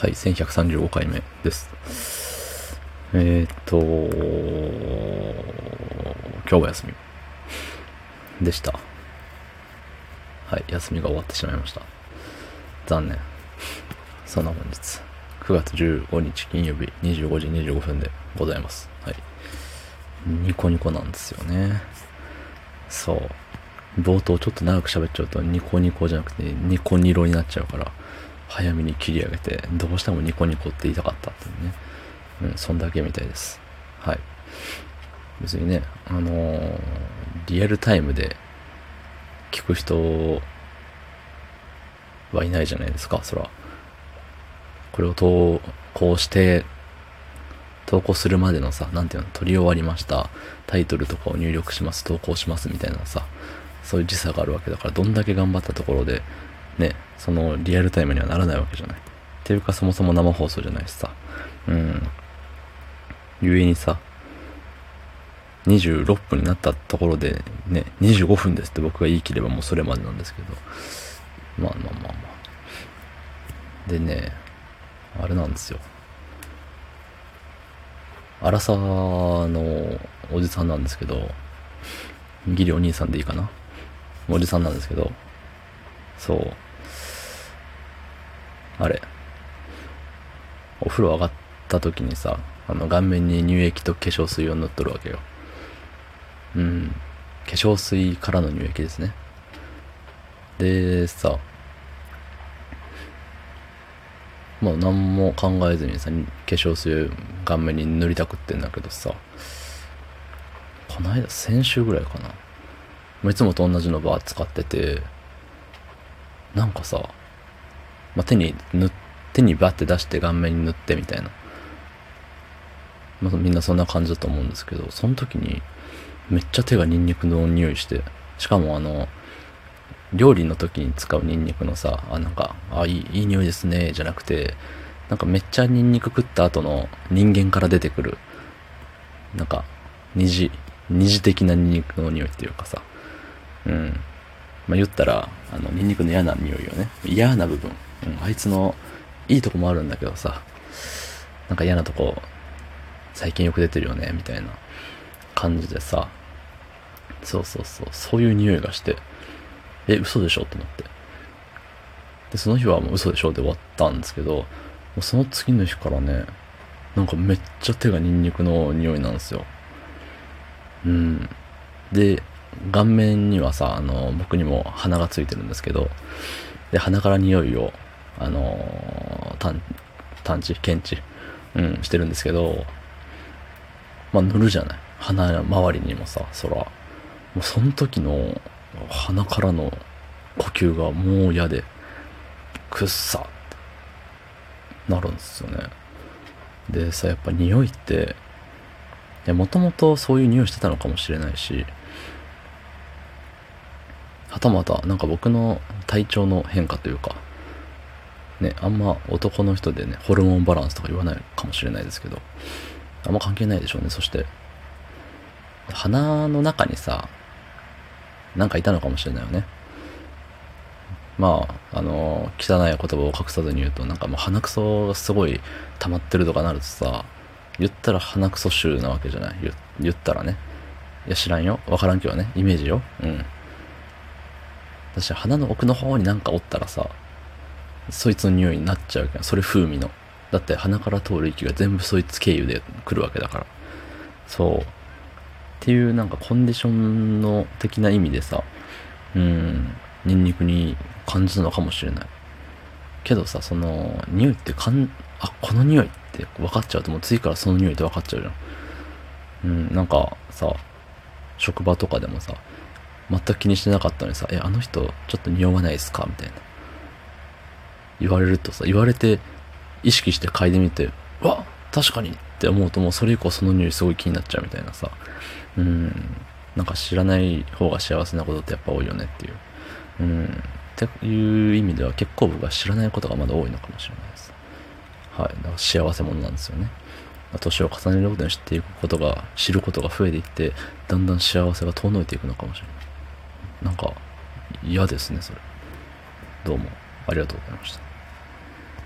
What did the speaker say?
はい、1135回目です。えー、っと、今日は休みでした。はい、休みが終わってしまいました。残念。そんな本日、9月15日金曜日25時25分でございます。はい。ニコニコなんですよね。そう。冒頭ちょっと長く喋っちゃうとニコニコじゃなくてニコニロになっちゃうから、早めに切り上げて、どうしてもニコニコって言いたかったっていうね。うん、そんだけみたいです。はい。別にね、あのーリアルタイムで聞く人はいないじゃないですか、そら。これを投稿して、投稿するまでのさ、なんていうの、撮り終わりました。タイトルとかを入力します、投稿しますみたいなさ、そういう時差があるわけだから、どんだけ頑張ったところで、ね、そのリアルタイムにはならないわけじゃない。っていうか、そもそも生放送じゃないしさ。うん。ゆえにさ、26分になったところで、ね、25分ですって僕が言い切ればもうそれまでなんですけど。まあまあまあまあ。でね、あれなんですよ。荒沢のおじさんなんですけど、ギリお兄さんでいいかなおじさんなんですけど、そう。あれ。お風呂上がった時にさ、あの顔面に乳液と化粧水を塗っとるわけよ。うん。化粧水からの乳液ですね。で、さ、まあ何も考えずにさ、化粧水顔面に塗りたくってんだけどさ、この間、先週ぐらいかな。いつもと同じのバー使ってて、なんかさ、まあ、手に塗手にバッて出して顔面に塗ってみたいな。まあ、みんなそんな感じだと思うんですけど、その時にめっちゃ手がニンニクの匂いして、しかもあの、料理の時に使うニンニクのさ、あ、なんか、あ、いい、いい匂いですね、じゃなくて、なんかめっちゃニンニク食った後の人間から出てくる、なんか、虹、虹的なニンニクの匂いっていうかさ、うん。まあ、言ったら、あの、ニンニクの嫌な匂いよね。嫌な部分。うん、あいつの、いいとこもあるんだけどさ、なんか嫌なとこ、最近よく出てるよね、みたいな感じでさ、そうそうそう、そういう匂いがして、え、嘘でしょ？と思って。で、その日はもう嘘でしょ？で終わったんですけど、もうその次の日からね、なんかめっちゃ手がニンニクの匂いなんですよ。うん。で、顔面にはさ、あの、僕にも鼻がついてるんですけど、で、鼻から匂いを、あのー探、探知検知うん、してるんですけど、まあ、塗るじゃない。鼻周りにもさ、そら。もうその時の鼻からの呼吸がもう嫌で、くっさってなるんですよね。でさ、やっぱ匂いって、もともとそういう匂いしてたのかもしれないし、はたまた、なんか僕の体調の変化というか、ね、あんま男の人でね、ホルモンバランスとか言わないかもしれないですけど、あんま関係ないでしょうね。そして、鼻の中にさ、なんかいたのかもしれないよね。まあ、あの、汚い言葉を隠さずに言うと、なんかもう鼻くそがすごい溜まってるとかなるとさ、言ったら鼻くそ臭なわけじゃない言言ったらね。いや、知らんよ。わからんけどね。イメージよ。うん。私、鼻の奥の方になんかおったらさ、そいつの匂いになっちゃうけど、それ風味の。だって鼻から通る息が全部そいつ経由で来るわけだから。そう。っていうなんかコンディションの的な意味でさ、うん、ニンニクに感じたのかもしれない。けどさ、その、匂いってかん、あ、この匂いって分かっちゃうともう次からその匂いって分かっちゃうじゃん。うん、なんかさ、職場とかでもさ、全く気にしてなかったのにさ、え、あの人ちょっと匂わないですか？みたいな。言われるとさ、言われて意識して嗅いでみて、わ確かにって思うともうそれ以降その匂いすごい気になっちゃうみたいなさ。うん。なんか知らない方が幸せなことってやっぱ多いよねっていう。うん。っていう意味では結構僕は知らないことがまだ多いのかもしれないです。はい。だから幸せ者なんですよね。年を重ねることに知っていくことが、知ることが増えていって、だんだん幸せが遠のいていくのかもしれない。なんか、嫌ですね、それ。どうも、ありがとうございました。